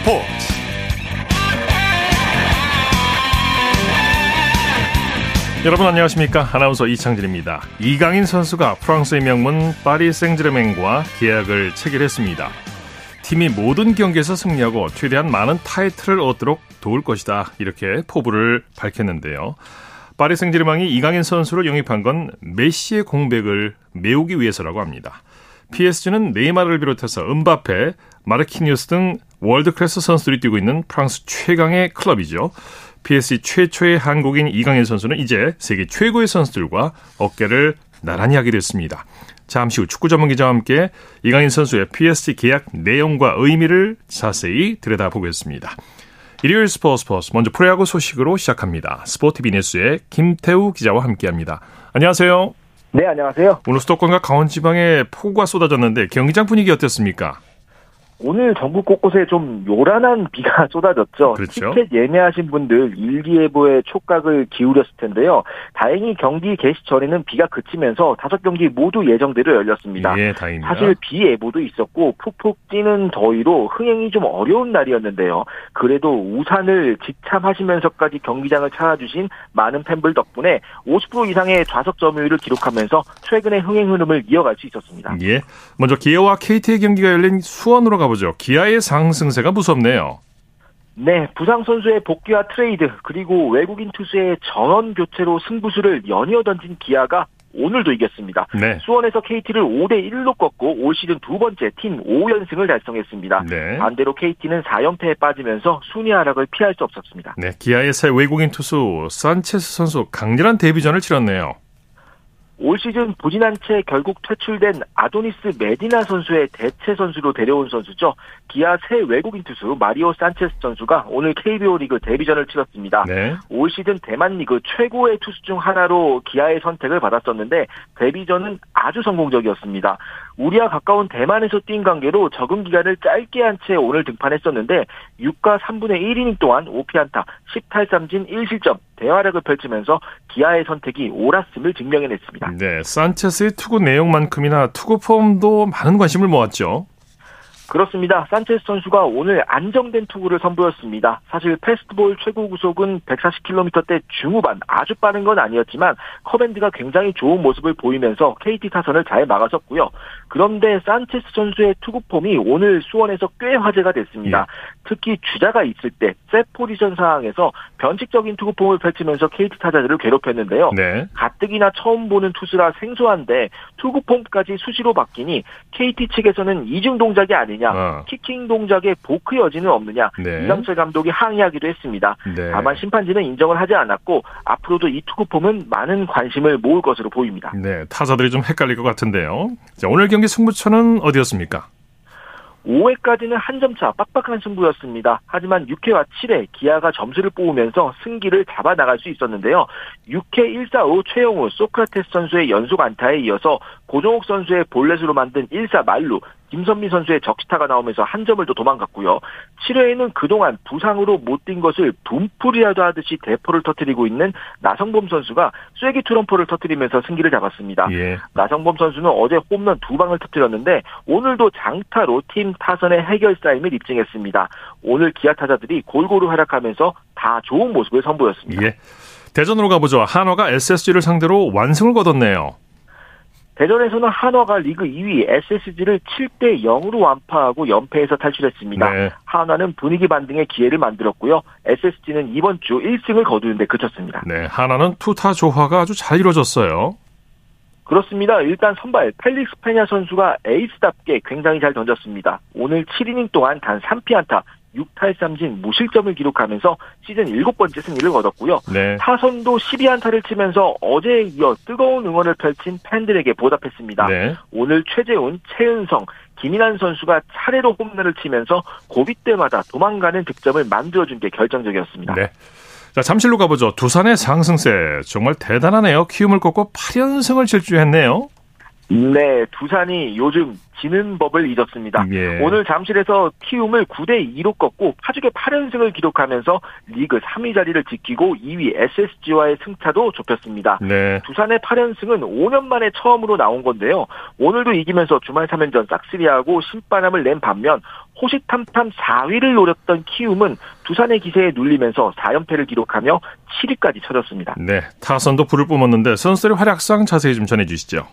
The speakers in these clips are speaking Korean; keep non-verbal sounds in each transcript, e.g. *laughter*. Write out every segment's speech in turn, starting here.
스포츠. 여러분 안녕하십니까? 아나운서 이창진입니다. 이강인 선수가 프랑스의 명문 파리 생제르맹과 계약을 체결했습니다. 팀이 모든 경기에서 승리하고 최대한 많은 타이틀을 얻도록 도울 것이다. 이렇게 포부를 밝혔는데요. 파리 생제르맹이 이강인 선수를 영입한 건 메시의 공백을 메우기 위해서라고 합니다 PSG는 네이마르를 비롯해서 음바페, 마르키니우스 등 월드 클래스 선수들이 뛰고 있는 프랑스 최강의 클럽이죠. PSG 최초의 한국인 이강인 선수는 이제 세계 최고의 선수들과 어깨를 나란히 하게 됐습니다. 잠시 후 축구 전문 기자와 함께 이강인 선수의 PSG 계약 내용과 의미를 자세히 들여다보겠습니다. 일요일 스포츠 스포츠 먼저 프로야구 소식으로 시작합니다. 스포티비 뉴스의 김태우 기자와 함께합니다. 안녕하세요. 네, 안녕하세요. 오늘 수도권과 강원 지방에 폭우가 쏟아졌는데 경기장 분위기 어땠습니까? 오늘 전국 곳곳에 좀 요란한 비가 *laughs* 쏟아졌죠. 그렇죠. 티켓 예매하신 분들 일기예보에 촉각을 기울였을 텐데요. 다행히 경기 개시 전에는 비가 그치면서 다섯 경기 모두 예정대로 열렸습니다. 예, 다행입니다. 사실 비 예보도 있었고 푹푹 찌는 더위로 흥행이 좀 어려운 날이었는데요. 그래도 우산을 지참하시면서까지 경기장을 찾아주신 많은 팬들 덕분에 50% 이상의 좌석 점유율을 기록하면서 최근의 흥행 흐름을 이어갈 수 있었습니다. 예. 먼저 기아와 KT의 경기가 열린 수원으로 가 보죠. 기아의 상승세가 무섭네요. 네, 부상 선수의 복귀와 트레이드 그리고 외국인 투수의 전원 교체로 승부수를 연이어 던진 기아가 오늘도 이겼습니다. 네. 수원에서 KT를 5대 1로 꺾고 올 시즌 두 번째 팀 5연승을 달성했습니다. 네. 반대로 KT는 4연패에 빠지면서 순위 하락을 피할 수 없었습니다. 네, 기아의 새 외국인 투수 산체스 선수 강렬한 데뷔전을 치렀네요. 올 시즌 부진한 채 결국 퇴출된 아도니스 메디나 선수의 대체 선수로 데려온 선수죠. 기아 새 외국인 투수 마리오 산체스 선수가 오늘 KBO 리그 데뷔전을 치렀습니다. 네. 올 시즌 대만 리그 최고의 투수 중 하나로 기아의 선택을 받았었는데 데뷔전은 아주 성공적이었습니다. 우리와 가까운 대만에서 뛴 관계로 적응 기간을 짧게 한 채 오늘 등판했었는데 6과 3분의 1이닝 동안 5피안타, 10탈삼진 1실점 대활약을 펼치면서 기아의 선택이 옳았음을 증명해냈습니다. 네, 산체스의 투구 내용만큼이나 투구 폼도 많은 관심을 모았죠. 그렇습니다. 산체스 선수가 오늘 안정된 투구를 선보였습니다. 사실 패스트볼 최고 구속은 140km대 중후반 아주 빠른 건 아니었지만 커밴드가 굉장히 좋은 모습을 보이면서 KT 타선을 잘 막아섰고요. 그런데 산체스 선수의 투구 폼이 오늘 수원에서 꽤 화제가 됐습니다. 예. 특히 주자가 있을 때 셋 포지션 상황에서 변칙적인 투구 폼을 펼치면서 KT 타자들을 괴롭혔는데요. 네. 가뜩이나 처음 보는 투수라 생소한데 투구 폼까지 수시로 바뀌니 KT 측에서는 이중 동작이 아니냐, 어. 키킹 동작에 보크 여지는 없느냐 네. 이강철 감독이 항의하기도 했습니다. 네. 다만 심판진은 인정을 하지 않았고 앞으로도 이 투구 폼은 많은 관심을 모을 것으로 보입니다. 네, 타자들이 좀 헷갈릴 것 같은데요. 자, 오늘 경기 승부처는 어디였습니까? 5회까지는 한 점차 빡빡한 승부였습니다. 하지만 6회와 7회 기아가 점수를 뽑으면서 승기를 잡아 나갈 수 있었는데요. 6회 1사 후 최영우 소크라테스 선수의 연속 안타에 이어서 고종욱 선수의 볼넷으로 만든 1사 말루 김선미 선수의 적시타가 나오면서 한 점을 더 도망갔고요. 7회에는 그동안 부상으로 못 뛴 것을 분풀이라도 하듯이 대포를 터뜨리고 있는 나성범 선수가 쐐기 투런포를 터뜨리면서 승기를 잡았습니다. 예. 나성범 선수는 어제 홈런 두 방을 터뜨렸는데 오늘도 장타로 팀 타선의 해결사임을 입증했습니다. 오늘 기아 타자들이 골고루 활약하면서 다 좋은 모습을 선보였습니다. 예. 대전으로 가보죠. 한화가 SSG를 상대로 완승을 거뒀네요. 대전에서는 한화가 리그 2위 SSG를 7대 0으로 완파하고 연패에서 탈출했습니다. 네. 한화는 분위기 반등의 기회를 만들었고요. SSG는 이번 주 1승을 거두는데 그쳤습니다. 네, 하나는 투타 조화가 아주 잘 이루어졌어요. 그렇습니다. 일단 선발 펠릭스 페냐 선수가 에이스답게 굉장히 잘 던졌습니다. 오늘 7이닝 동안 단 3피안타 6탈삼진 무실점을 기록하면서 시즌 7번째 승리를 거뒀고요. 네. 타선도 12안타를 치면서 어제에 이어 뜨거운 응원을 펼친 팬들에게 보답했습니다. 네. 오늘 최재훈, 최은성, 김인환 선수가 차례로 홈런을 치면서 고비 때마다 도망가는 득점을 만들어준 게 결정적이었습니다. 네. 자, 잠실로 가보죠. 두산의 상승세. 정말 대단하네요. 키움을 꺾고 8연승을 질주했네요. 네, 두산이 요즘 지는 법을 잊었습니다. 예. 오늘 잠실에서 키움을 9대 2로 꺾고 파죽의 8연승을 기록하면서 리그 3위 자리를 지키고 2위 SSG와의 승차도 좁혔습니다. 네. 두산의 8연승은 5년 만에 처음으로 나온 건데요. 오늘도 이기면서 주말 3연전 싹쓸이하고 신바람을 낸 반면 호시탐탐 4위를 노렸던 키움은 두산의 기세에 눌리면서 4연패를 기록하며 7위까지 쳐졌습니다. 네, 타선도 불을 뿜었는데 선수들의 활약상 자세히 좀 전해주시죠.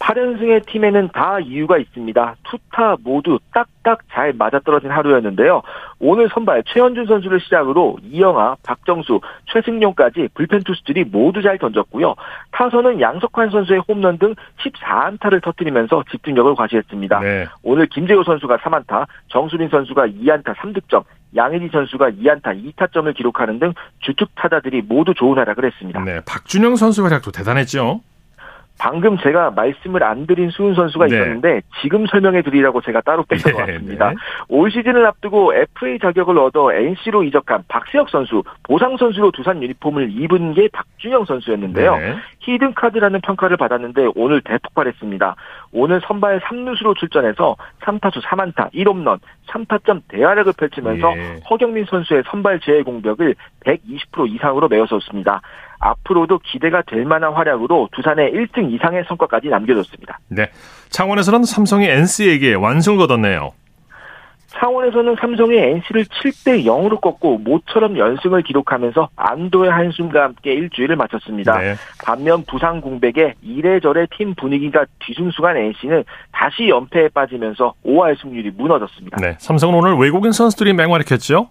8연승의 팀에는 다 이유가 있습니다. 투타 모두 딱딱 잘 맞아떨어진 하루였는데요. 오늘 선발 최현준 선수를 시작으로 이영하, 박정수, 최승용까지 불펜 투수들이 모두 잘 던졌고요. 타선은 양석환 선수의 홈런 등 14안타를 터뜨리면서 집중력을 과시했습니다. 네. 오늘 김재호 선수가 3안타, 정수린 선수가 2안타 3득점, 양혜지 선수가 2안타 2타점을 기록하는 등 주축 타자들이 모두 좋은 활약을 했습니다. 네, 박준영 선수 활약도 대단했죠. 방금 제가 말씀을 안 드린 수훈 선수가 네. 있었는데 지금 설명해 드리라고 제가 따로 뺀것 네, 같습니다. 네. 올 시즌을 앞두고 FA 자격을 얻어 NC로 이적한 박세혁 선수, 보상 선수로 두산 유니폼을 입은 게 박준영 선수였는데요. 네. 히든 카드라는 평가를 받았는데 오늘 대폭발했습니다. 오늘 선발 3루수로 출전해서 3타수 3안타 1홈런 3타점 대활약을 펼치면서 예. 허경민 선수의 선발 제외 공격을 120% 이상으로 메워섰습니다. 앞으로도 기대가 될 만한 활약으로 두산의 1등 이상의 성과까지 남겨줬습니다. 네. 창원에서는 삼성이 NC에게 완승을 거뒀네요. 창원에서는 삼성이 NC를 7대 0으로 꺾고 모처럼 연승을 기록하면서 안도의 한숨과 함께 일주일을 마쳤습니다. 네. 반면 부상 공백에 이래저래 팀 분위기가 뒤숭숭한 NC는 다시 연패에 빠지면서 5할 승률이 무너졌습니다. 네. 삼성은 오늘 외국인 선수들이 맹활약했죠?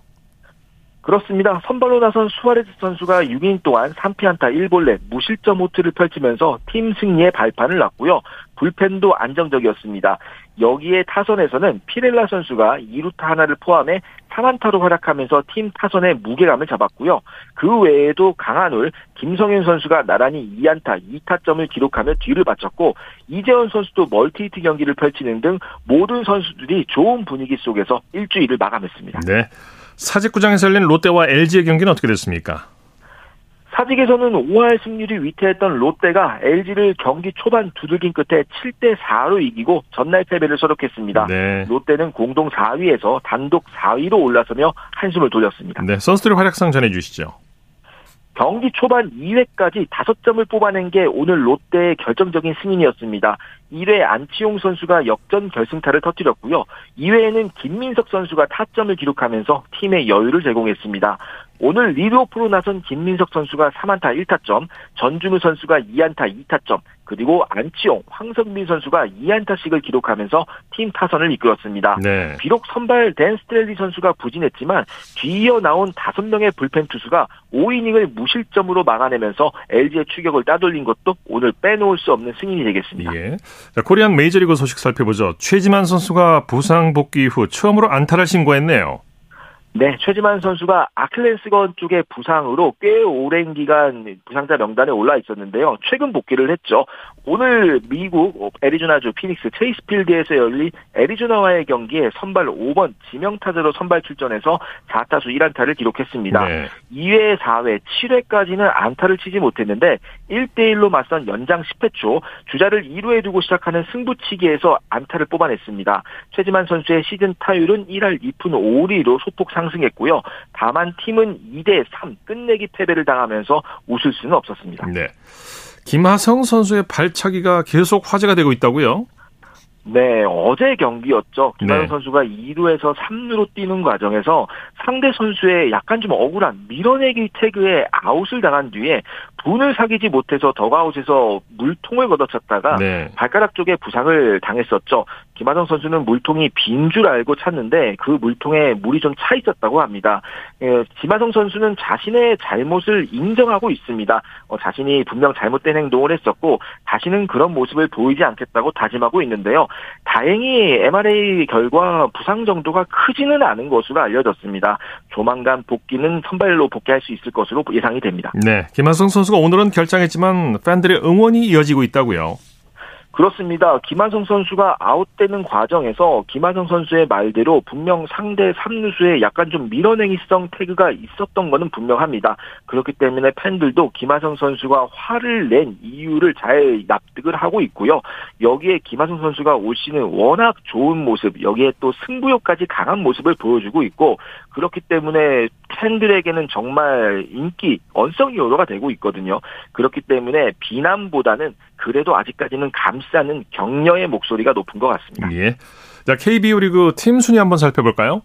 그렇습니다. 선발로 나선 수아레스 선수가 6인 동안 3피안타 1볼넷 무실점 호투를 펼치면서 팀 승리의 발판을 놨고요. 불펜도 안정적이었습니다. 여기에 타선에서는 피렐라 선수가 2루타 하나를 포함해 3안타로 활약하면서 팀 타선의 무게감을 잡았고요. 그 외에도 강한울, 김성현 선수가 나란히 2안타 2타점을 기록하며 뒤를 바쳤고 이재원 선수도 멀티히트 경기를 펼치는 등 모든 선수들이 좋은 분위기 속에서 일주일을 마감했습니다. 네. 사직구장에서 열린 롯데와 LG의 경기는 어떻게 됐습니까? 사직에서는 5할 승률이 위태했던 롯데가 LG를 경기 초반 두들긴 끝에 7대 4로 이기고 전날 패배를 서력했습니다. 네. 롯데는 공동 4위에서 단독 4위로 올라서며 한숨을 돌렸습니다. 네, 선수들의 활약상 전해 주시죠. 경기 초반 2회까지 5점을 뽑아낸 게 오늘 롯데의 결정적인 승인이었습니다. 1회 안치용 선수가 역전 결승타를 터뜨렸고요. 2회에는 김민석 선수가 타점을 기록하면서 팀의 여유를 제공했습니다. 오늘 리드오프로 나선 김민석 선수가 3안타 1타점, 전준우 선수가 2안타 2타점, 그리고 안치용, 황성민 선수가 2안타씩을 기록하면서 팀 타선을 이끌었습니다. 네. 비록 선발 댄 스트렐리 선수가 부진했지만 뒤이어 나온 5명의 불펜 투수가 5이닝을 무실점으로 막아내면서 LG의 추격을 따돌린 것도 오늘 빼놓을 수 없는 승인이 되겠습니다. 예. 자, 코리안 메이저리그 소식 살펴보죠. 최지만 선수가 부상 복귀 후 처음으로 안타를 신고했네요. 네, 최지만 선수가 아킬레스건 쪽의 부상으로 꽤 오랜 기간 부상자 명단에 올라 있었는데요. 최근 복귀를 했죠. 오늘 미국 애리조나주 피닉스 체이스필드에서 열린 애리조나와의 경기에 선발 5번 지명타자로 선발 출전해서 4타수 1안타를 기록했습니다. 네. 2회, 4회, 7회까지는 안타를 치지 못했는데 1대1로 맞선 연장 10회 초 주자를 2루에 두고 시작하는 승부치기에서 안타를 뽑아냈습니다. 최지만 선수의 시즌 타율은 1할 2푼 5리로 소폭 상승했고요. 다만 팀은 2대 3 끝내기 패배를 당하면서 웃을 수는 없었습니다. 네. 김하성 선수의 발차기가 계속 화제가 되고 있다고요? 네, 어제 경기였죠. 김하성 네. 선수가 2루에서 3루로 뛰는 과정에서 상대 선수의 약간 좀 억울한 밀어내기 태그에 아웃을 당한 뒤에 분을 사귀지 못해서 더가웃에서 물통을 걷어찼다가 네. 발가락 쪽에 부상을 당했었죠. 김하성 선수는 물통이 빈 줄 알고 찾는데 그 물통에 물이 좀 차 있었다고 합니다. 예, 김하성 선수는 자신의 잘못을 인정하고 있습니다. 어, 자신이 분명 잘못된 행동을 했었고 다시는 그런 모습을 보이지 않겠다고 다짐하고 있는데요. 다행히 MRA 결과 부상 정도가 크지는 않은 것으로 알려졌습니다. 조만간 복귀는 선발로 복귀할 수 있을 것으로 예상이 됩니다. 네, 김하성 선수가 오늘은 결장했지만 팬들의 응원이 이어지고 있다고요. 그렇습니다. 김하성 선수가 아웃되는 과정에서 김하성 선수의 말대로 분명 상대 3루수에 약간 좀 밀어내기성 태그가 있었던 것은 분명합니다. 그렇기 때문에 팬들도 김하성 선수가 화를 낸 이유를 잘 납득을 하고 있고요. 여기에 김하성 선수가 올 시즌 워낙 좋은 모습, 여기에 또 승부욕까지 강한 모습을 보여주고 있고 그렇기 때문에 팬들에게는 정말 인기, 언성 요로가 되고 있거든요. 그렇기 때문에 비난보다는 그래도 아직까지는 감 싸는 격려의 목소리가 높은 것 같습니다. 예. 자, KBO 리그 팀 순위 한번 살펴볼까요?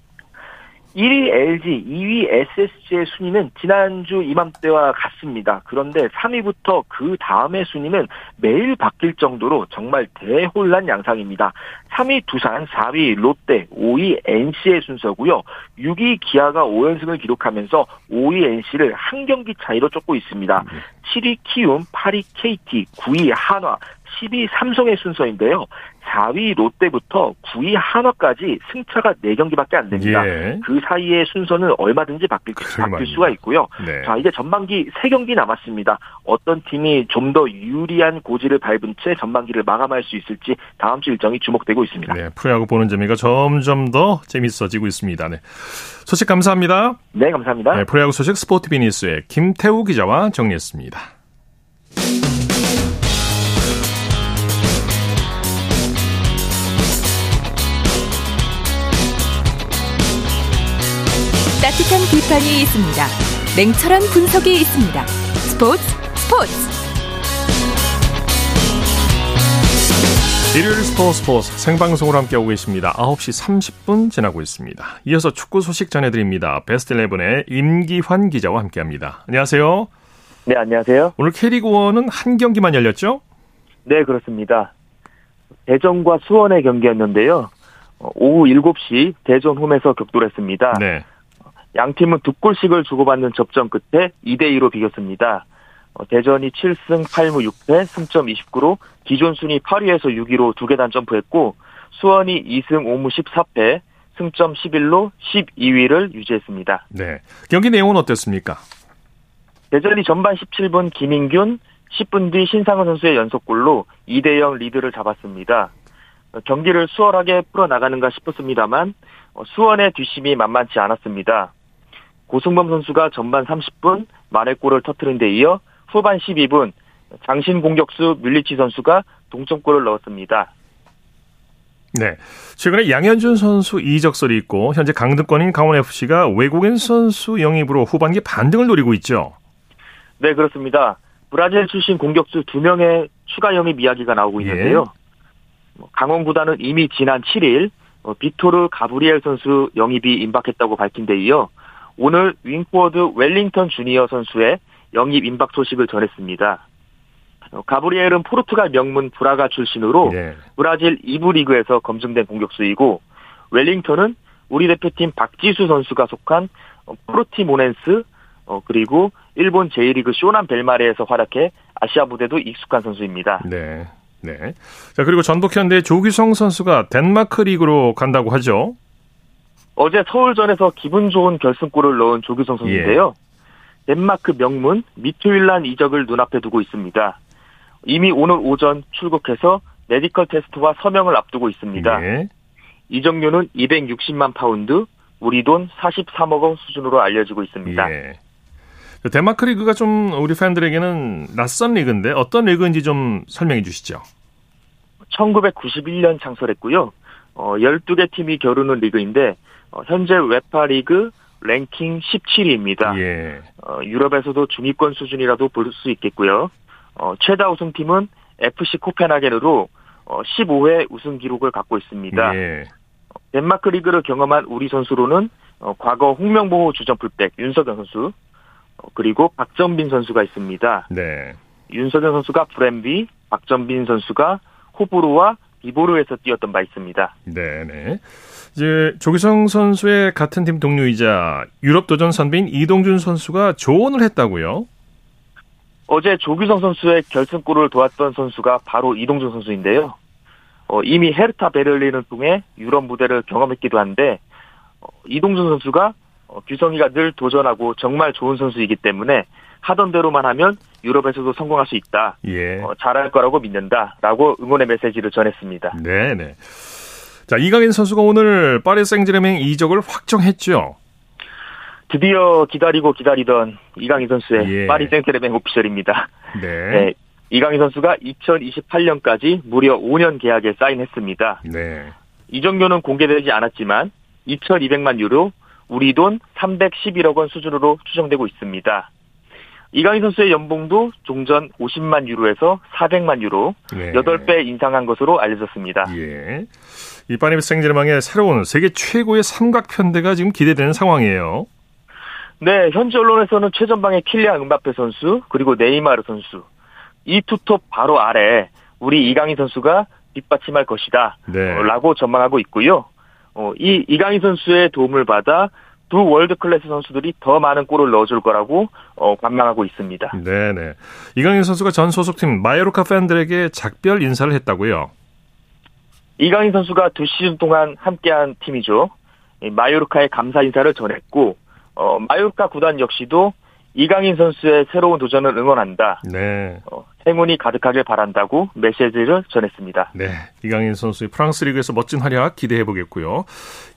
1위 LG, 2위 SSG의 순위는 지난주 이맘때와 같습니다. 그런데 3위부터 그 다음의 순위는 매일 바뀔 정도로 정말 대혼란 양상입니다. 3위 두산, 4위 롯데, 5위 NC의 순서고요. 6위 기아가 5연승을 기록하면서 5위 NC를 한 경기 차이로 쫓고 있습니다. 7위 키움, 8위 KT, 9위 한화, 10위 삼성의 순서인데요. 4위 롯데부터 9위 한화까지 승차가 4경기밖에 안 됩니다. 예. 그 사이의 순서는 얼마든지 바뀔, 바뀔 수가 있고요. 네. 자, 이제 전반기 3경기 남았습니다. 어떤 팀이 좀 더 유리한 고지를 밟은 채 전반기를 마감할 수 있을지 다음 주 일정이 주목되고 있습니다. 네, 프로야구 보는 재미가 점점 더 재밌어지고 있습니다. 네. 소식 감사합니다. 네, 감사합니다. 네, 프로야구 소식 스포티비 뉴스의 김태우 기자와 정리했습니다. 따뜻한 비판이 있습니다. 냉철한 분석이 있습니다. 스포츠 스포츠 일요일 스포츠 스포츠 생방송으로 함께하고 계십니다. 9시 30분 지나고 있습니다. 이어서 축구 소식 전해드립니다. 베스트 11의 임기환 기자와 함께합니다. 안녕하세요. 네, 안녕하세요. 오늘 K리그1은 한 경기만 열렸죠? 네, 그렇습니다. 대전과 수원의 경기였는데요. 어, 오후 7시 대전 홈에서 격돌했습니다. 네. 양 팀은 두 골씩을 주고받는 접전 끝에 2대2로 비겼습니다. 어, 대전이 7승 8무 6패 승점 29로 기존 순위 8위에서 6위로 두 계단 점프했고 수원이 2승 5무 14패 승점 11로 12위를 유지했습니다. 네. 경기 내용은 어땠습니까? 대전이 전반 17분 김인균, 10분 뒤 신상훈 선수의 연속골로 2대 0 리드를 잡았습니다. 어, 경기를 수월하게 풀어나가는가 싶었습니다만 어, 수원의 뒷심이 만만치 않았습니다. 고승범 선수가 전반 30분 만회골을 터트린 데 이어 후반 12분 장신 공격수 뮬리치 선수가 동점골을 넣었습니다. 네. 최근에 양현준 선수 이적설이 있고 현재 강등권인 강원FC가 외국인 선수 영입으로 후반기 반등을 노리고 있죠. 네, 그렇습니다. 브라질 출신 공격수 2명의 추가 영입 이야기가 나오고 있는데요. 뭐 강원 구단은 이미 지난 7일 어, 비토르 가브리엘 선수 영입이 임박했다고 밝힌 데 이어 오늘 윙포워드 웰링턴 주니어 선수의 영입 임박 소식을 전했습니다. 어, 가브리엘은 포르투갈 명문 브라가 출신으로 네. 브라질 2부 리그에서 검증된 공격수이고 웰링턴은 우리 대표팀 박지수 선수가 속한 어, 포르티모넨스 어, 그리고 일본 J1리그 쇼난 벨마레에서 활약해 아시아 무대도 익숙한 선수입니다. 네. 네. 자, 그리고 전북 현대 조규성 선수가 덴마크 리그로 간다고 하죠. 어제 서울전에서 기분 좋은 결승골을 넣은 조규성 선수인데요. 덴마크 명문 미트윌란 이적을 눈앞에 두고 있습니다. 이미 오늘 오전 출국해서 메디컬 테스트와 서명을 앞두고 있습니다. 네. 이적료는 260만 파운드, 우리 돈 43억 원 수준으로 알려지고 있습니다. 예. 덴마크 리그가 좀 우리 팬들에게는 낯선 리그인데 어떤 리그인지 좀 설명해 주시죠. 1991년 창설했고요. 어, 12개 팀이 겨루는 리그인데 어, 현재 UEFA 리그 랭킹 17위입니다. 예. 어, 유럽에서도 중위권 수준이라도 볼 수 있겠고요. 어, 최다 우승팀은 FC 코펜하겐으로 어, 15회 우승 기록을 갖고 있습니다. 예. 덴마크 리그를 경험한 우리 선수로는 어, 과거 홍명보 주전 풀백 윤석현 선수 어, 그리고 박정빈 선수가 있습니다. 네. 윤석현 선수가 브렘비, 박정빈 선수가 호브로와 비보르에서 뛰었던 바 있습니다. 네, 네. 이제 조기성 선수의 같은 팀 동료이자 유럽 도전 선배인 이동준 선수가 조언을 했다고요? 어제 조규성 선수의 결승골을 도왔던 선수가 바로 이동준 선수인데요. 어, 이미 헤르타 베를린을 통해 유럽 무대를 경험했기도 한데 어, 이동준 선수가 어, 규성이가 늘 도전하고 정말 좋은 선수이기 때문에 하던 대로만 하면 유럽에서도 성공할 수 있다. 예. 어, 잘할 거라고 믿는다라고 응원의 메시지를 전했습니다. 네, 네. 자, 이강인 선수가 오늘 파리 생제르맹 이적을 확정했죠. 드디어 기다리고 기다리던 이강인 선수의 예. 파리 생제르맹 오피셜입니다. 네. 네, 이강인 선수가 2028년까지 무려 5년 계약에 사인했습니다. 네. 이적료는 공개되지 않았지만 2,200만 유로, 우리 돈 311억 원 수준으로 추정되고 있습니다. 이강인 선수의 연봉도 종전 50만 유로에서 400만 유로, 네. 8배 인상한 것으로 알려졌습니다. 예. 이 파리 생제르맹의 새로운 세계 최고의 삼각 편대가 지금 기대되는 상황이에요. 네, 현지 언론에서는 최전방의 킬리안 음바페 선수, 그리고 네이마르 선수, 이 투톱 바로 아래 우리 이강인 선수가 뒷받침할 것이다. 네. 어, 라고 전망하고 있고요. 어, 이 이강인 선수의 도움을 받아 두 월드 클래스 선수들이 더 많은 골을 넣어줄 거라고 어, 관망하고 있습니다. 네네. 이강인 선수가 전 소속팀 마요르카 팬들에게 작별 인사를 했다고요. 이강인 선수가 두 시즌 동안 함께한 팀이죠. 이 마요르카에 감사 인사를 전했고 어, 마요르카 구단 역시도 이강인 선수의 새로운 도전을 응원한다. 네. 어, 행운이 가득하길 바란다고 메시지를 전했습니다. 네. 이강인 선수의 프랑스 리그에서 멋진 활약 기대해 보겠고요.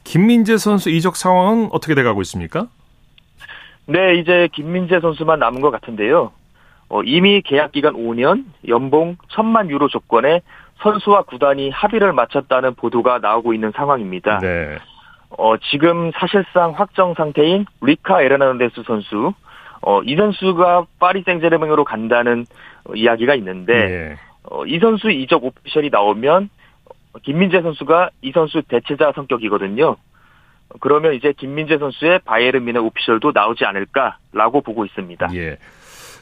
김민재 선수 이적 상황은 어떻게 돼가고 있습니까? 네, 이제 김민재 선수만 남은 것 같은데요. 어, 이미 계약 기간 5년, 연봉 1천만 유로 조건에 선수와 구단이 합의를 마쳤다는 보도가 나오고 있는 상황입니다. 네. 어, 지금 사실상 확정 상태인 리카 에르나데스 선수, 어, 이 선수가 파리 생제르맹으로 간다는 어, 이야기가 있는데, 예. 어, 이 선수 이적 오피셜이 나오면 어, 김민재 선수가 이 선수 대체자 성격이거든요. 어, 그러면 이제 김민재 선수의 바이에른 미네 오피셜도 나오지 않을까라고 보고 있습니다. 예.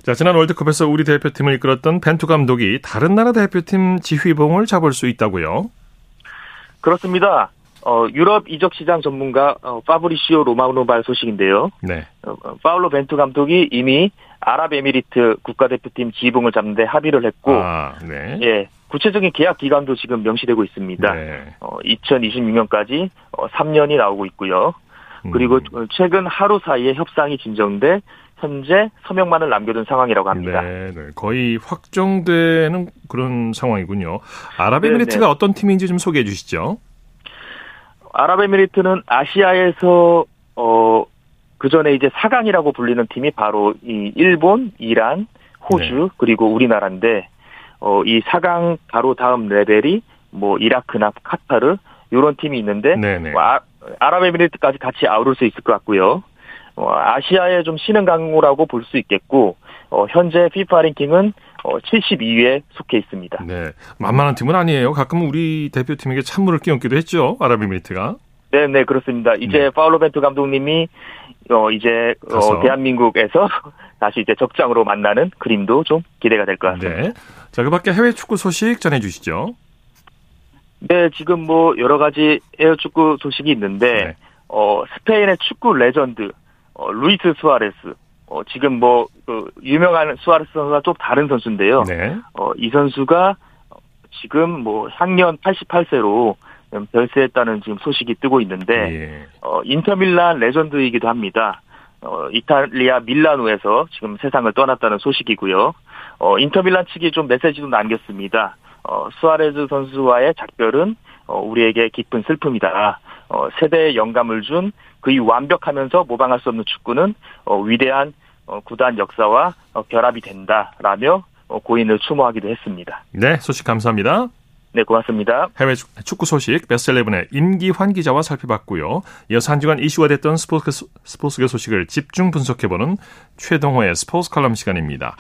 자, 지난 월드컵에서 우리 대표팀을 이끌었던 벤투 감독이 다른 나라 대표팀 지휘봉을 잡을 수 있다고요? 그렇습니다. 어, 유럽 이적 시장 전문가 어, 파브리시오 로마노발 소식인데요. 네. 어, 파울로 벤투 감독이 이미 아랍에미리트 국가대표팀 지휘봉을 잡는데 합의를 했고, 아, 네. 예, 구체적인 계약 기간도 지금 명시되고 있습니다. 네. 어, 2026년까지 어, 3년이 나오고 있고요. 그리고 음. 최근 하루 사이에 협상이 진정돼 현재 서명만을 남겨둔 상황이라고 합니다. 네, 네. 거의 확정되는 그런 상황이군요. 아랍에미리트가 네, 네. 어떤 팀인지 좀 소개해 주시죠. 아랍에미리트는 아시아에서 어, 그 전에 이제 4강이라고 불리는 팀이 바로 이 일본, 이란, 호주 네. 그리고 우리나라인데 어, 이 4강 바로 다음 레벨이 뭐 이라크나 카타르 이런 팀이 있는데 네네. 뭐 아, 아랍에미리트까지 같이 아우를 수 있을 것 같고요. 어, 아시아의 좀 신흥 강호라고 볼 수 있겠고 어, 현재 FIFA 랭킹은 어, 72위에 속해 있습니다. 네. 만만한 팀은 아니에요. 가끔 우리 대표팀에게 찬물을 끼얹기도 했죠. 아랍에미리트가. 네, 네, 그렇습니다. 이제 네. 파울로 벤투 감독님이 어 이제. 어 대한민국에서 *laughs* 다시 이제 적장으로 만나는 그림도 좀 기대가 될 것 같습니다. 네. 자, 그 밖에 해외 축구 소식 전해 주시죠. 네, 지금 뭐 여러 가지 해외 축구 소식이 있는데 네. 어 스페인의 축구 레전드 어 루이스 수아레스 어 지금 뭐 그 유명한 수아레스 선수가 좀 다른 선수인데요. 네. 어 이 선수가 지금 뭐 향년 88세로 별세했다는 지금 소식이 뜨고 있는데 예. 어, 인터밀란 레전드이기도 합니다. 어, 이탈리아 밀라노에서 지금 세상을 떠났다는 소식이고요. 어, 인터밀란 측이 좀 메시지도 남겼습니다. 어, 수아레즈 선수와의 작별은 어, 우리에게 깊은 슬픔이다. 어, 세대에 영감을 준 그의 완벽하면서 모방할 수 없는 축구는 어, 위대한 어, 구단 역사와 어, 결합이 된다라며 어, 고인을 추모하기도 했습니다. 네, 소식 감사합니다. 네, 고맙습니다. 해외 축- 축구 소식 베스트11의 임기환 기자와 살펴봤고요. 이어서 한 주간 이슈가 됐던 스포츠, 스포츠계 소식을 집중 분석해보는 최동호의 스포츠 칼럼 시간입니다.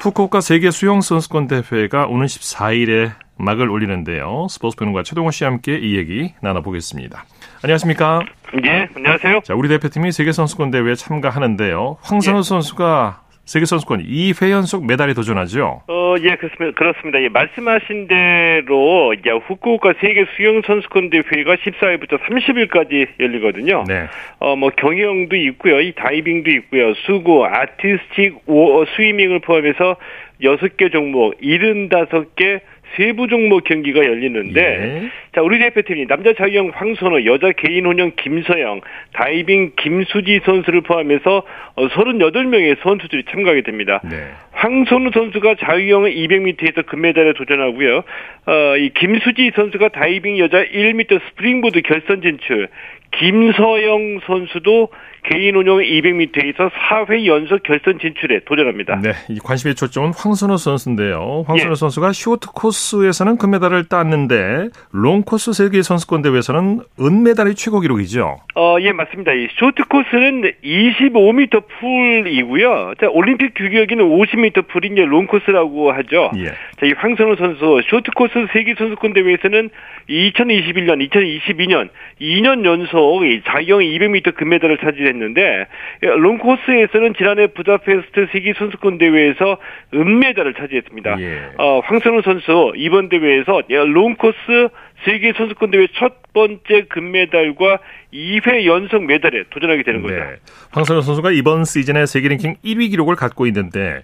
후쿠오카 세계 수영 선수권 대회가 오는 14일에 막을 올리는데요. 스포츠 평론가 최동호 씨와 함께 이 얘기 나눠보겠습니다. 안녕하십니까? 예, 안녕하세요. 자, 우리 대표팀이 세계 선수권 대회에 참가하는데요. 황선우 선수가 세계 선수권 2회 연속 메달에 도전하죠. 어, 예, 그렇습니다. 그렇습니다. 예, 말씀하신 대로, 야, 후쿠오카 세계 수영 선수권 대회가 14일부터 30일까지 열리거든요. 네. 어, 뭐, 경영도 있고요. 이 다이빙도 있고요. 수구, 아티스틱, 워, 스위밍을 포함해서 6개 종목, 75개 세부 종목 경기가 열리는데 예. 자 우리 대표팀이 남자 자유형 황선우, 여자 개인 혼영 김서영, 다이빙 김수지 선수를 포함해서 38명의 선수들이 참가하게 됩니다. 네. 황선우 선수가 자유형 200m에서 금메달에 도전하고요. 어, 이 김수지 선수가 다이빙 여자 1m 스프링보드 결선 진출, 김서영 선수도 개인 혼영 200m에서 4회 연속 결선 진출에 도전합니다. 네, 이 관심의 초점은 황선우 선수인데요. 황선우 예. 선수가 쇼트 코스에서는 금메달을 땄는데 롱 코스 세계 선수권 대회에서는 은메달이 최고 기록이죠. 어, 예, 맞습니다. 이 쇼트 코스는 25m 풀이고요. 자, 올림픽 규격에는 50m 풀이 이제 롱 코스라고 하죠. 예. 자, 이 황선우 선수 쇼트 코스 세계 선수권 대회에서는 2021년, 2022년 2년 연속 이 자유형 200m 금메달을 차지했는데 롱 코스에서는 지난해 부다페스트 세계 선수권 대회에서 은메달을 차지했습니다. 예. 어, 황선우 선수 이번 대회에서 롱 코스 세계 선수권 대회 첫 번째 금메달과 2회 연속 메달에 도전하게 되는 거죠. 네. 황선우 선수가 이번 시즌에 세계 랭킹 1위 기록을 갖고 있는데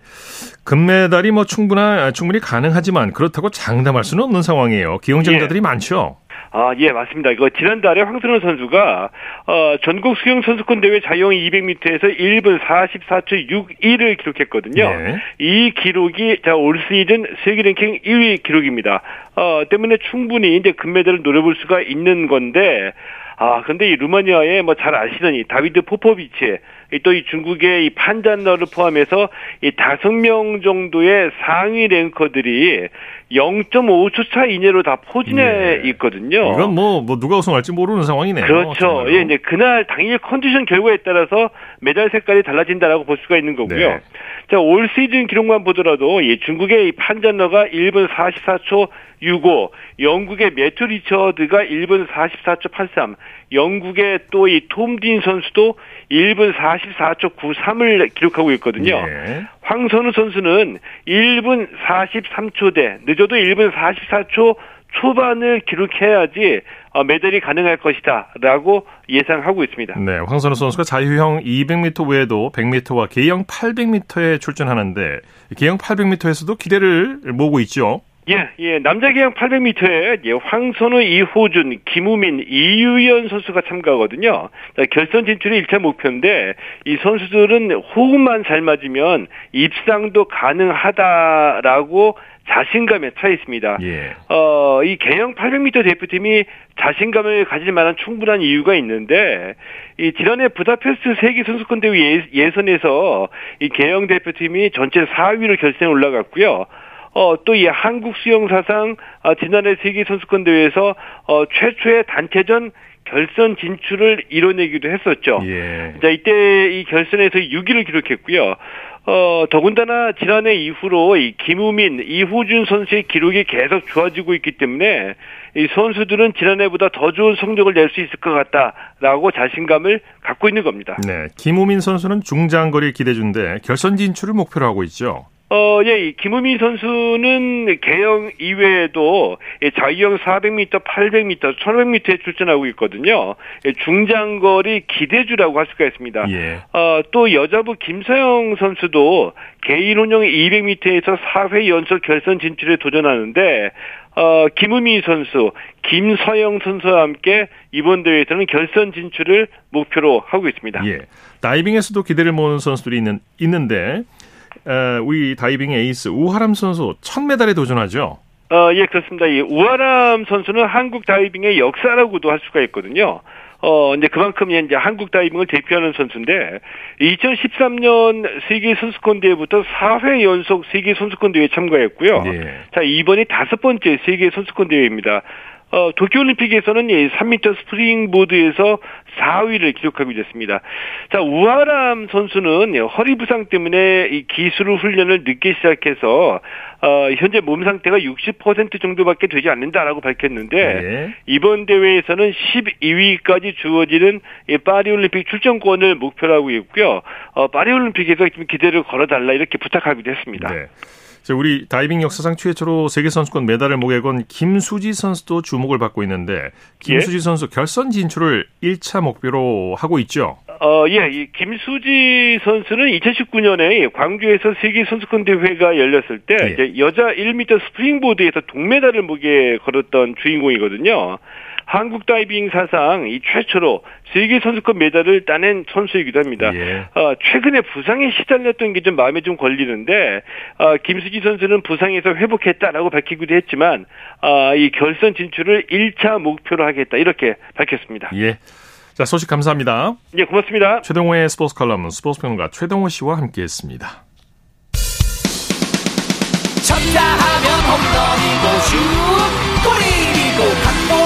금메달이 뭐 충분하 충분히 가능하지만 그렇다고 장담할 수는 없는 상황이에요. 경쟁자들이 많죠. 아, 예, 맞습니다. 이거 지난달에 황선우 선수가 어, 전국 수영 선수권 대회 자유형 200m에서 1분 44초 61을 기록했거든요. 네. 이 기록이 자, 올 시즌 세계 랭킹 1위 기록입니다. 어, 때문에 충분히 이제 금메달을 노려볼 수가 있는 건데 아, 근데 이 루마니아의 뭐 잘 아시는 이 다비드 포포비치, 또 이 중국의 이 판잔러를 포함해서 이 다섯 명 정도의 상위 랭커들이 0.5초 차 이내로 다 포진해 네. 있거든요. 이건 뭐, 뭐 누가 우승할지 모르는 상황이네요. 그렇죠. 예, 이제 그날 당일 컨디션 결과에 따라서 메달 색깔이 달라진다라고 볼 수가 있는 거고요. 네. 자, 올 시즌 기록만 보더라도 이 중국의 이 판잔너가 1분 44초 65, 영국의 매튜 리처드가 1분 44초 83, 영국의 또 이 톰딘 선수도 1분 44초 93을 기록하고 있거든요. 예. 황선우 선수는 1분 43초대, 늦어도 1분 44초 초반을 기록해야지 어, 메달이 가능할 것이다라고 예상하고 있습니다. 네, 황선우 선수가 자유형 200m 외에도 100m와 개형 800m에 출전하는데 개형 800m에서도 기대를 모으고 있죠. 예, 예, 남자 계양 800m에 예, 황선우, 이호준, 김우민, 이유연 선수가 참가하거든요. 자, 결선 진출이 1차 목표인데 이 선수들은 호흡만 잘 맞으면 입상도 가능하다라고 자신감에 차 있습니다. 예. 어, 이 개형 800m 대표팀이 자신감을 가질 만한 충분한 이유가 있는데, 이 지난해 부다페스트 세계 선수권 대회 예- 예선에서 이 개형 대표팀이 전체 4위로 결선에 올라갔고요. 어, 또 이 한국 수영 사상 어, 지난해 세계 선수권 대회에서 어, 최초의 단체전 결선 진출을 이뤄내기도 했었죠. 예. 자, 이때 이 결선에서 6위를 기록했고요. 어, 더군다나 지난해 이후로 이 김우민, 이호준 선수의 기록이 계속 좋아지고 있기 때문에 이 선수들은 지난해보다 더 좋은 성적을 낼 수 있을 것 같다라고 자신감을 갖고 있는 겁니다. 네, 김우민 선수는 중장거리 기대주인데 결선 진출을 목표로 하고 있죠. 어, 예, 이 김우민 선수는 개영 이외에도 이 자유형 400m, 800m, 1500m에 출전하고 있거든요. 예, 중장거리 기대주라고 할 수가 있습니다. 예. 어, 또 여자부 김서영 선수도 개인 혼영 200m에서 4회 연속 결선 진출에 도전하는데 어, 김우미 선수, 김서영 선수와 함께 이번 대회에서는 결선 진출을 목표로 하고 있습니다. 예. 다이빙에서도 기대를 모으는 선수들이 있는, 있는데, 어, 우리 다이빙 에이스 우하람 선수 첫 메달에 도전하죠. 어, 예, 그렇습니다. 이 우하람 선수는 한국 다이빙의 역사라고도 할 수가 있거든요. 어, 이제 그만큼 이제 한국 다이빙을 대표하는 선수인데, 2013년 세계 선수권 대회부터 4회 연속 세계 선수권 대회에 참가했고요. 예. 자, 이번이 다섯 번째 세계 선수권 대회입니다. 어, 도쿄올림픽에서는 이 3m 스프링보드에서 4위를 기록하고 있었습니다. 자, 우아람 선수는 허리 부상 때문에 이 기술 훈련을 늦게 시작해서 어, 현재 몸 상태가 60% 정도밖에 되지 않는다라고 밝혔는데 예. 이번 대회에서는 12위까지 주어지는 이 파리올림픽 출전권을 목표로 하고 있고요. 어, 파리올림픽에서 좀 기대를 걸어달라 이렇게 부탁하기도 했습니다. 네. 자, 우리 다이빙 역사상 최초로 세계 선수권 메달을 목에 건 김수지 선수도 주목을 받고 있는데 김수지 선수 결선 진출을 1차 목표로 하고 있죠. 어, 예, 이 김수지 선수는 2019년에 광주에서 세계 선수권 대회가 열렸을 때 예. 이제 여자 1m 스프링보드에서 동메달을 목에 걸었던 주인공이거든요. 한국 다이빙 사상 이 최초로 세계 선수권 메달을 따낸 선수이기도 합니다. 예. 어, 최근에 부상에 시달렸던 게 좀 마음에 좀 걸리는데 어, 김수지 선수는 부상에서 회복했다라고 밝히기도 했지만 어, 이 결선 진출을 1차 목표로 하겠다 이렇게 밝혔습니다. 예. 자, 소식 감사합니다. 예, 고맙습니다. 최동호의 스포츠 칼럼 스포츠 평론가 최동호 씨와 함께했습니다. 쳤다 하면 홈런이고 슛 골이고 각본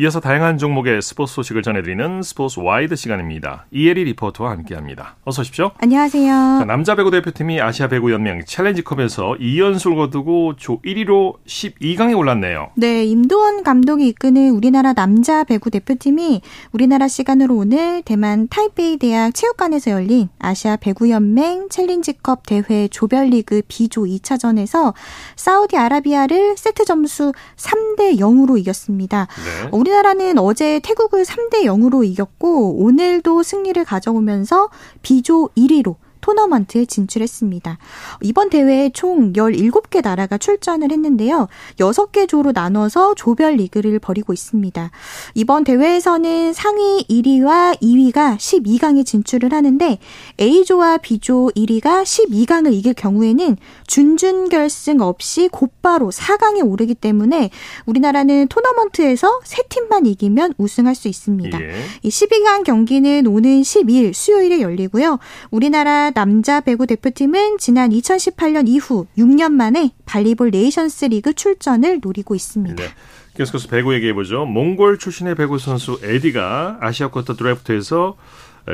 이어서 다양한 종목의 스포츠 소식을 전해드리는 스포츠 와이드 시간입니다. 이혜리 리포터와 함께합니다. 어서 오십시오. 안녕하세요. 자, 남자 배구 대표팀이 아시아 배구 연맹 챌린지컵에서 2연승을 거두고 조 1위로 12강에 올랐네요. 네, 임도원 감독이 이끄는 우리나라 남자 배구 대표팀이 우리나라 시간으로 오늘 대만 타이베이 대학 체육관에서 열린 아시아 배구 연맹 챌린지컵 대회 조별리그 B조 2차전에서 사우디아라비아를 세트 점수 3대 0으로 이겼습니다. 네. 우리나라는 어제 태국을 3대 0으로 이겼고 오늘도 승리를 가져오면서 B조 1위로 토너먼트에 진출했습니다. 이번 대회에 총 17개 나라가 출전을 했는데요. 6개 조로 나눠서 조별 리그를 벌이고 있습니다. 이번 대회에서는 상위 1위와 2위가 12강에 진출을 하는데 A조와 B조 1위가 12강을 이길 경우에는 준준 결승 없이 곧바로 4강에 오르기 때문에 우리나라는 토너먼트에서 세 팀만 이기면 우승할 수 있습니다. 예. 이 12강 경기는 오는 12일 수요일에 열리고요. 우리나라 남자 배구 대표팀은 지난 2018년 이후 6년 만에 발리볼 네이션스 리그 출전을 노리고 있습니다. 네. 계속해서 배구 얘기해보죠. 몽골 출신의 배구 선수 에디가 아시아 쿼터 드래프트에서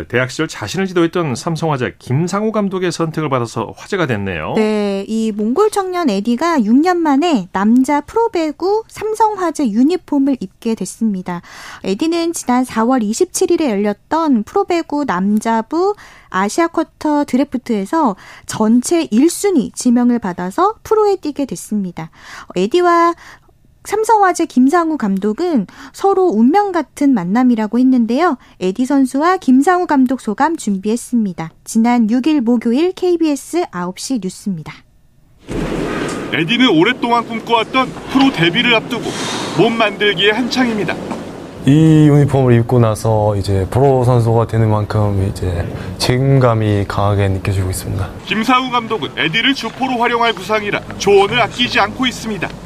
대학 시절 자신을 지도했던 삼성화재 김상우 감독의 선택을 받아서 화제가 됐네요. 네, 이 몽골 청년 에디가 6년 만에 남자 프로배구 삼성화재 유니폼을 입게 됐습니다. 에디는 지난 4월 27일에 열렸던 프로배구 남자부 아시아 쿼터 드래프트에서 전체 1순위 지명을 받아서 프로에 뛰게 됐습니다. 에디와 삼성화재 김상우 감독은 서로 운명 같은 만남이라고 했는데요. 에디 선수와 김상우 감독 소감 준비했습니다. 지난 6일 목요일 KBS 9시 뉴스입니다. 에디는 오랫동안 꿈꿔왔던 프로 데뷔를 앞두고 몸 만들기에 한창입니다. 이 유니폼을 입고 나서 이제 프로 선수가 되는 만큼 이제 책임감이 강하게 느껴지고 있습니다. 김사우 감독은 에디를 주포로 활용할 구상이라 조언을 아끼지 않고 있습니다.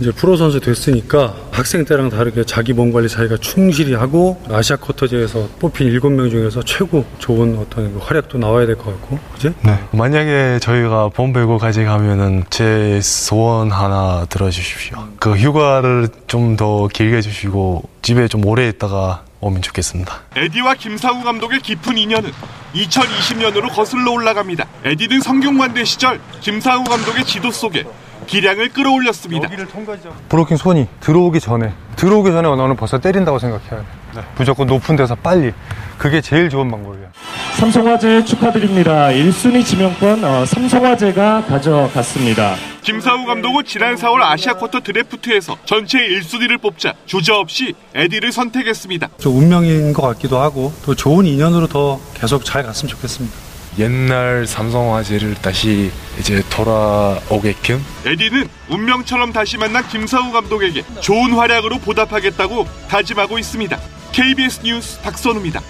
이제 프로 선수 됐으니까 학생 때랑 다르게 자기 몸 관리 자기가 충실히 하고 아시아 쿼터제에서 뽑힌 7명 중에서 최고 좋은 어떤 그 활약도 나와야 될 것 같고 그지? 네. 만약에 저희가 본배구까지 가면은 제 소원 하나 들어주십시오. 그 휴가를 좀 더 길게 주시고 집에 좀 오래 있다가 오면 좋겠습니다. 에디와 김사우 감독의 깊은 인연은 2020년으로 거슬러 올라갑니다. 에디는 성균관대 시절 김사우 감독의 지도 속에 기량을 끌어올렸습니다. 브로킹 손이 들어오기 전에 들어오기 전에 너는 벌써 때린다고 생각해야 돼. 무조건 높은 데서 빨리. 그게 제일 좋은 방법이야. 삼성화재 축하드립니다. 1순위 지명권 어, 삼성화재가 가져갔습니다. 김사우 감독은 지난 4월 아시아 쿼터 드래프트에서 전체 1순위를 뽑자 주저없이 에디를 선택했습니다. 좀 운명인 것 같기도 하고 또 좋은 인연으로 더 계속 잘 갔으면 좋겠습니다. 옛날 삼성화재를 다시 이제 돌아오게끔 에디는 운명처럼 다시 만난 김사우 감독에게 좋은 활약으로 보답하겠다고 다짐하고 있습니다. KBS 뉴스 박선우입니다.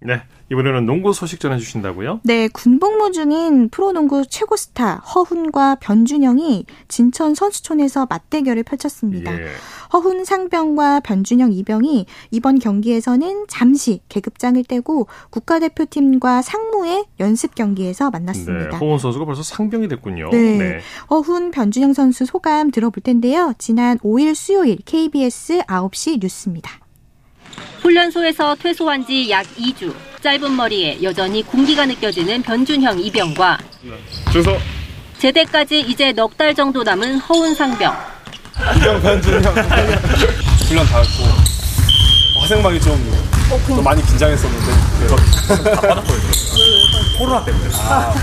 네. 이번에는 농구 소식 전해주신다고요? 네, 군복무 중인 프로농구 최고 스타 허훈과 변준영이 진천 선수촌에서 맞대결을 펼쳤습니다. 예. 허훈 상병과 변준영 이병이 이번 경기에서는 잠시 계급장을 떼고 국가대표팀과 상무의 연습 경기에서 네. 만났습니다. 호원 선수가 벌써 상병이 됐군요. 네. 허훈, 변준영 선수 소감 들어볼 텐데요. 지난 5일 수요일 KBS 9시 뉴스입니다. 훈련소에서 퇴소한 지 약 2주. 짧은 머리에 여전히 군기가 느껴지는 변준형 이병과 주소. 제대까지 이제 넉 달 정도 남은 허운 상병. 이병 변준형 훈련 다 했고 화생방이 좀, 좀 많이 긴장했었는데 다 빠졌거든요 코로나 때문에 아.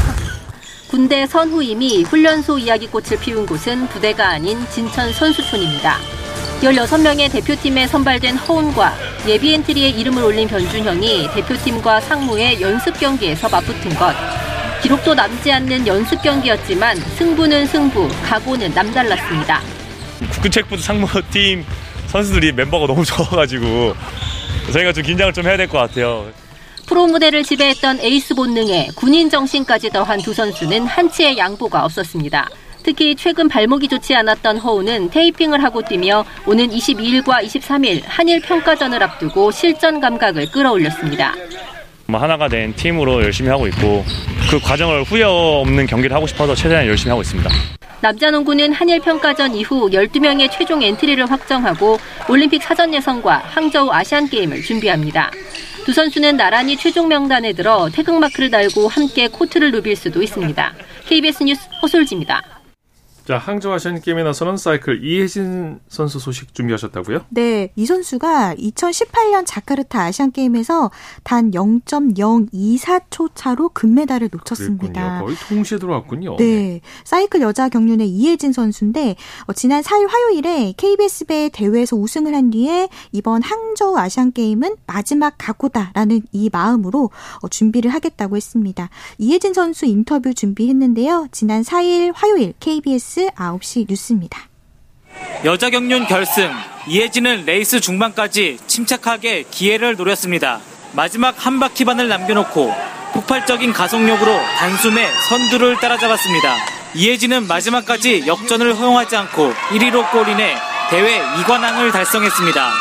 군대 선후임이 훈련소 이야기꽃을 피운 곳은 부대가 아닌 진천 선수촌입니다. 16명의 대표팀에 선발된 허운과 예비 엔트리에 이름을 올린 변준형이 대표팀과 상무의 연습 경기에서 맞붙은 것. 기록도 남지 않는 연습 경기였지만 승부는 승부, 각오는 남달랐습니다. 국군체육부도 상무팀 선수들이 멤버가 너무 *laughs* 적어가지고 저희가 좀 긴장을 좀 해야 될 것 같아요. 프로 무대를 지배했던 에이스 본능에 군인 정신까지 더한 두 선수는 한치의 양보가 없었습니다. 특히 최근 발목이 좋지 않았던 허우는 테이핑을 하고 뛰며 오는 22일과 23일 한일 평가전을 앞두고 실전 감각을 끌어올렸습니다. 뭐 하나가 된 팀으로 열심히 하고 있고 그 과정을 후회 없는 경기를 하고 싶어서 최대한 열심히 하고 있습니다. 남자 농구는 한일 평가전 이후 12명의 최종 엔트리를 확정하고 올림픽 사전 예선과 항저우 아시안 게임을 준비합니다. 두 선수는 나란히 최종 명단에 들어 태극마크를 달고 함께 코트를 누빌 수도 있습니다. KBS 뉴스 허솔지입니다. 자, 항저우 아시안 게임에 나서는 사이클 이혜진 선수 소식 준비하셨다고요? 네, 이 선수가 2018년 자카르타 아시안 게임에서 단 0.024초 차로 금메달을 놓쳤습니다. 그랬군요. 거의 동시에 들어왔군요. 네, 사이클 여자 경륜의 이혜진 선수인데 어, 지난 4일 화요일에 KBS 배 대회에서 우승을 한 뒤에 이번 항저우 아시안 게임은 마지막 각오다라는 이 마음으로 어, 준비를 하겠다고 했습니다. 이혜진 선수 인터뷰 준비했는데요. 지난 4일 화요일 KBS 9시 뉴스입니다. 여자 경륜 결승 이혜진은 레이스 중반까지 침착하게 기회를 노렸습니다. 마지막 한 바퀴반을 남겨놓고 폭발적인 가속력으로 단숨에 선두를 따라잡았습니다. 이혜진은 마지막까지 역전을 허용하지 않고 1위로 골인해 대회 2관왕을 달성했습니다.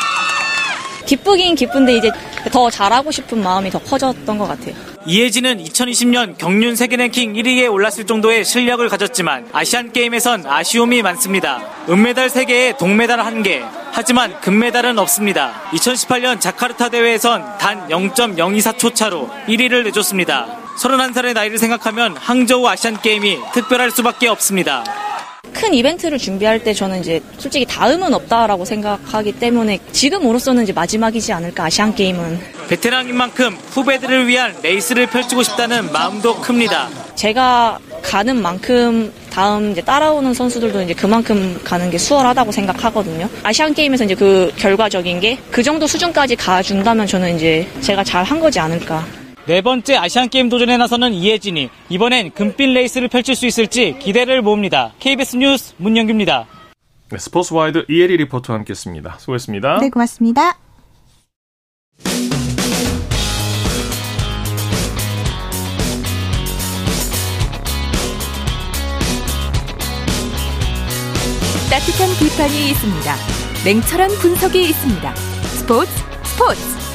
기쁘긴 기쁜데 이제 더 잘하고 싶은 마음이 더 커졌던 것 같아요. 이혜진은 2020년 경륜 세계 랭킹 1위에 올랐을 정도의 실력을 가졌지만 아시안 게임에선 아쉬움이 많습니다. 은메달 3개에 동메달 1개. 하지만 금메달은 없습니다. 2018년 자카르타 대회에선 단 0.024초 차로 1위를 내줬습니다. 31살의 나이를 생각하면 항저우 아시안 게임이 특별할 수밖에 없습니다. 큰 이벤트를 준비할 때 저는 이제 솔직히 다음은 없다라고 생각하기 때문에 지금으로서는 이제 마지막이지 않을까 아시안 게임은 베테랑인 만큼 후배들을 위한 레이스를 펼치고 싶다는 마음도 큽니다. 제가 가는 만큼 다음 이제 따라오는 선수들도 이제 그만큼 가는 게 수월하다고 생각하거든요. 아시안 게임에서 이제 그 결과적인 게 그 정도 수준까지 가준다면 저는 이제 제가 잘 한 거지 않을까. 네 번째 아시안게임 도전에 나서는 이혜진이 이번엔 금빛 레이스를 펼칠 수 있을지 기대를 모읍니다. KBS 뉴스 문영규입니다. 네, 스포츠와이드 이혜리 리포터와 함께했습니다. 수고했습니다. 네, 고맙습니다. 따뜻한 비판이 있습니다. 냉철한 분석이 있습니다. 스포츠 스포츠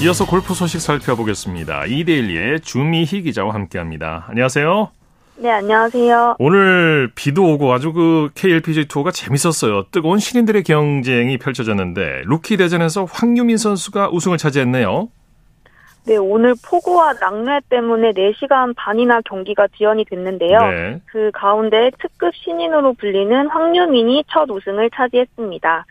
이어서 골프 소식 살펴보겠습니다. 이데일리의 주미희 기자와 함께합니다. 안녕하세요. 네, 안녕하세요. 오늘 비도 오고 아주 그 KLPGA 투어가 재밌었어요. 뜨거운 신인들의 경쟁이 펼쳐졌는데 루키 대전에서 황유민 선수가 우승을 차지했네요. 네, 오늘 폭우와 낙뢰 때문에 4시간 반이나 경기가 지연이 됐는데요. 네. 그 가운데 특급 신인으로 불리는 황유민이 첫 우승을 차지했습니다.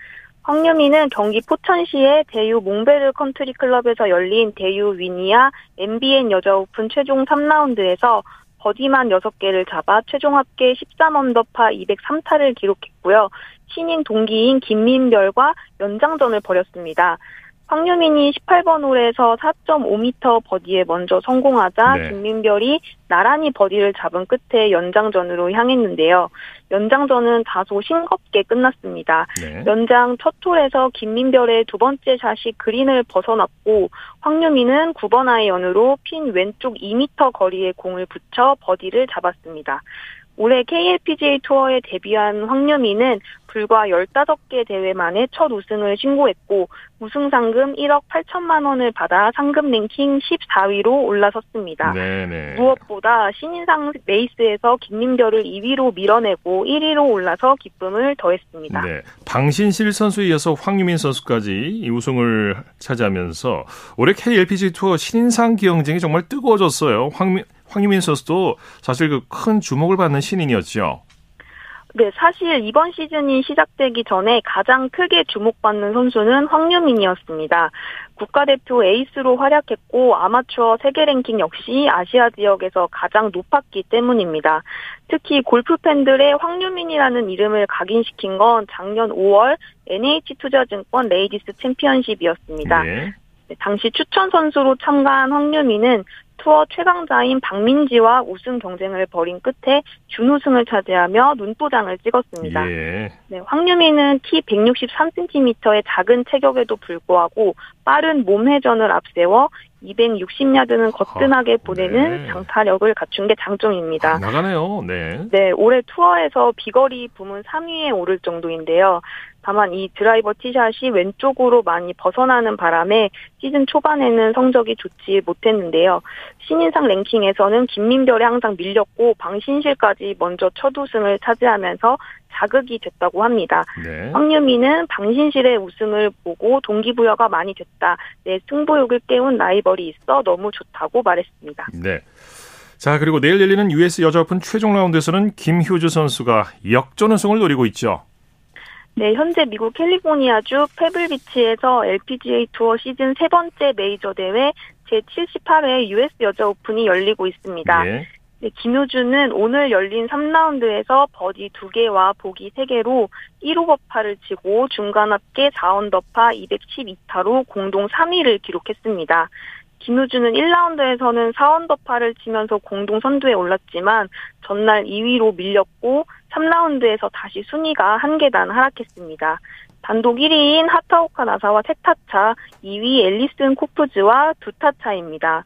황유민은 경기 포천시의 대유 몽베르 컨트리 클럽에서 열린 대유 위니아 MBN 여자 오픈 최종 3라운드에서 버디만 6개를 잡아 최종 합계 13언더파 203타를 기록했고요. 신인 동기인 김민별과 연장전을 벌였습니다. 황유민이 18번 홀에서 4.5m 버디에 먼저 성공하자 네. 김민별이 나란히 버디를 잡은 끝에 연장전으로 향했는데요. 연장전은 다소 싱겁게 끝났습니다. 네. 연장 첫 홀에서 김민별의 두 번째 샷이 그린을 벗어났고 황유민은 9번 아이언으로 핀 왼쪽 2m 거리에 공을 붙여 버디를 잡았습니다. 올해 KLPGA 투어에 데뷔한 황유미는 불과 15개 대회 만에 첫 우승을 신고했고 우승 상금 1억 8천만 원을 받아 상금 랭킹 14위로 올라섰습니다. 네네. 무엇보다 신인상 레이스에서 김민별을 2위로 밀어내고 1위로 올라서 기쁨을 더했습니다. 네. 방신실 선수에 이어서 황유민 선수까지 이 우승을 차지하면서 올해 KLPG 투어 신인상 경쟁이 정말 뜨거워졌어요. 황미, 황유민 선수도 사실 그 큰 주목을 받는 신인이었죠. 네, 사실 이번 시즌이 시작되기 전에 가장 크게 주목받는 선수는 황유민이었습니다. 국가대표 에이스로 활약했고 아마추어 세계 랭킹 역시 아시아 지역에서 가장 높았기 때문입니다. 특히 골프 팬들의 황유민이라는 이름을 각인시킨 건 작년 5월 NH투자증권 레이디스 챔피언십이었습니다. 네. 네, 당시 추천 선수로 참가한 황유민은 투어 최강자인 박민지와 우승 경쟁을 벌인 끝에 준우승을 차지하며 눈도장을 찍었습니다. 예. 네, 황유민은 키 163cm의 작은 체격에도 불구하고 빠른 몸 회전을 앞세워 260야드는 거뜬하게 보내는 네. 장타력을 갖춘 게 장점입니다. 나가네요. 네. 네, 올해 투어에서 비거리 부문 3위에 오를 정도인데요. 다만 이 드라이버 티샷이 왼쪽으로 많이 벗어나는 바람에 시즌 초반에는 성적이 좋지 못했는데요. 신인상 랭킹에서는 김민별이 항상 밀렸고 방신실까지 먼저 첫 우승을 차지하면서 자극이 됐다고 합니다. 네. 황유미는 방신실의 우승을 보고 동기부여가 많이 됐다. 내 승부욕을 깨운 라이벌이 있어 너무 좋다고 말했습니다. 네. 자, 그리고 내일 열리는 US 여자 오픈 최종 라운드에서는 김효주 선수가 역전 우승을 노리고 있죠. 네, 현재 미국 캘리포니아주 페블비치에서 LPGA 투어 시즌 세 번째 메이저 대회 제78회 US 여자 오픈이 열리고 있습니다. 네. 네, 김효주는 오늘 열린 3라운드에서 버디 2개와 보기 3개로 1오버파를 치고 중간 합계 4언더파 212타로 공동 3위를 기록했습니다. 김효주는 1라운드에서는 4언더파를 치면서 공동 선두에 올랐지만 전날 2위로 밀렸고 3라운드에서 다시 순위가 한 계단 하락했습니다. 단독 1위인 하타오카 나사와 세타차, 2위 앨리슨 코프즈와 두 타 차입니다.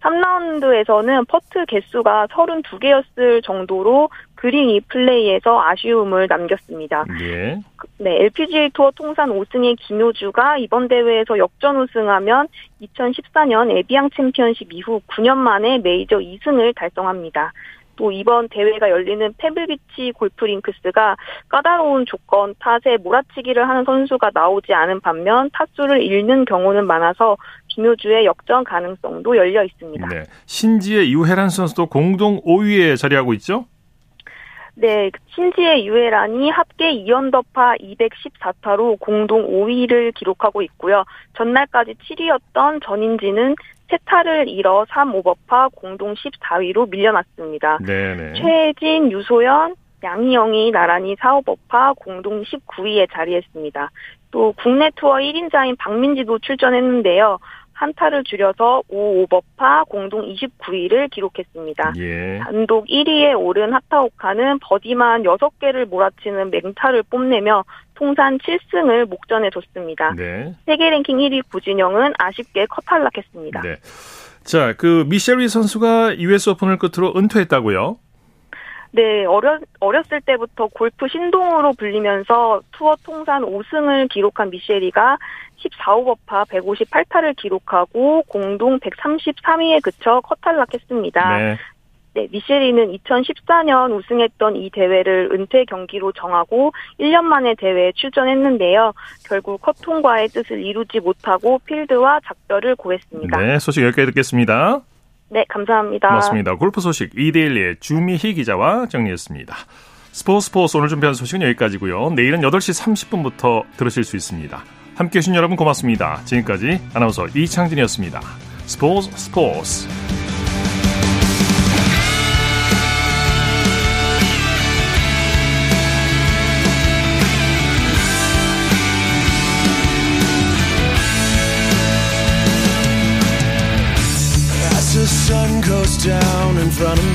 3라운드에서는 퍼트 개수가 32개였을 정도로 그린 리플레이에서 아쉬움을 남겼습니다. 예. 네, LPGA 투어 통산 5승의 김효주가 이번 대회에서 역전 우승하면 2014년 에비앙 챔피언십 이후 9년 만에 메이저 2승을 달성합니다. 또 이번 대회가 열리는 페블비치 골프링크스가 까다로운 조건 탓에 몰아치기를 하는 선수가 나오지 않은 반면 타수를 잃는 경우는 많아서 김효주의 역전 가능성도 열려 있습니다. 네. 신지의 유혜란 선수도 공동 5위에 자리하고 있죠? 네, 신지의 유해란이 합계 2언더파 214타로 공동 5위를 기록하고 있고요. 전날까지 7위였던 전인지는 세 타를 잃어 3 오버파 공동 14위로 밀려났습니다. 네네. 최진, 유소연, 양희영이 나란히 4 오버파 공동 19위에 자리했습니다. 또 국내 투어 1인자인 박민지도 출전했는데요. 한 타를 줄여서 5 오버파 공동 29위를 기록했습니다. 예. 단독 1위에 오른 하타오카는 버디만 6개를 몰아치는 맹타를 뽐내며 통산 7승을 목전에 뒀습니다. 네. 세계 랭킹 1위 구진영은 아쉽게 컷탈락했습니다. 네. 자, 그 미셸 위 선수가 US 오픈을 끝으로 은퇴했다고요? 네, 어렸, 어렸을 때부터 골프 신동으로 불리면서 투어 통산 5승을 기록한 미셸이가 14오버파 158타를 기록하고 공동 133위에 그쳐 컷탈락했습니다. 네. 네, 미셸이는 2014년 우승했던 이 대회를 은퇴 경기로 정하고 1년 만에 대회에 출전했는데요. 결국 컷 통과의 뜻을 이루지 못하고 필드와 작별을 고했습니다. 네, 소식 여기까지 듣겠습니다. 네, 감사합니다. 고맙습니다. 골프 소식 이데일리의 주미희 기자와 정리했습니다. 스포츠 스포츠 오늘 준비한 소식은 여기까지고요. 내일은 8시 30분부터 들으실 수 있습니다. 함께해 주신 여러분 고맙습니다. 지금까지 아나운서 이창진이었습니다. 스포츠 스포츠 me,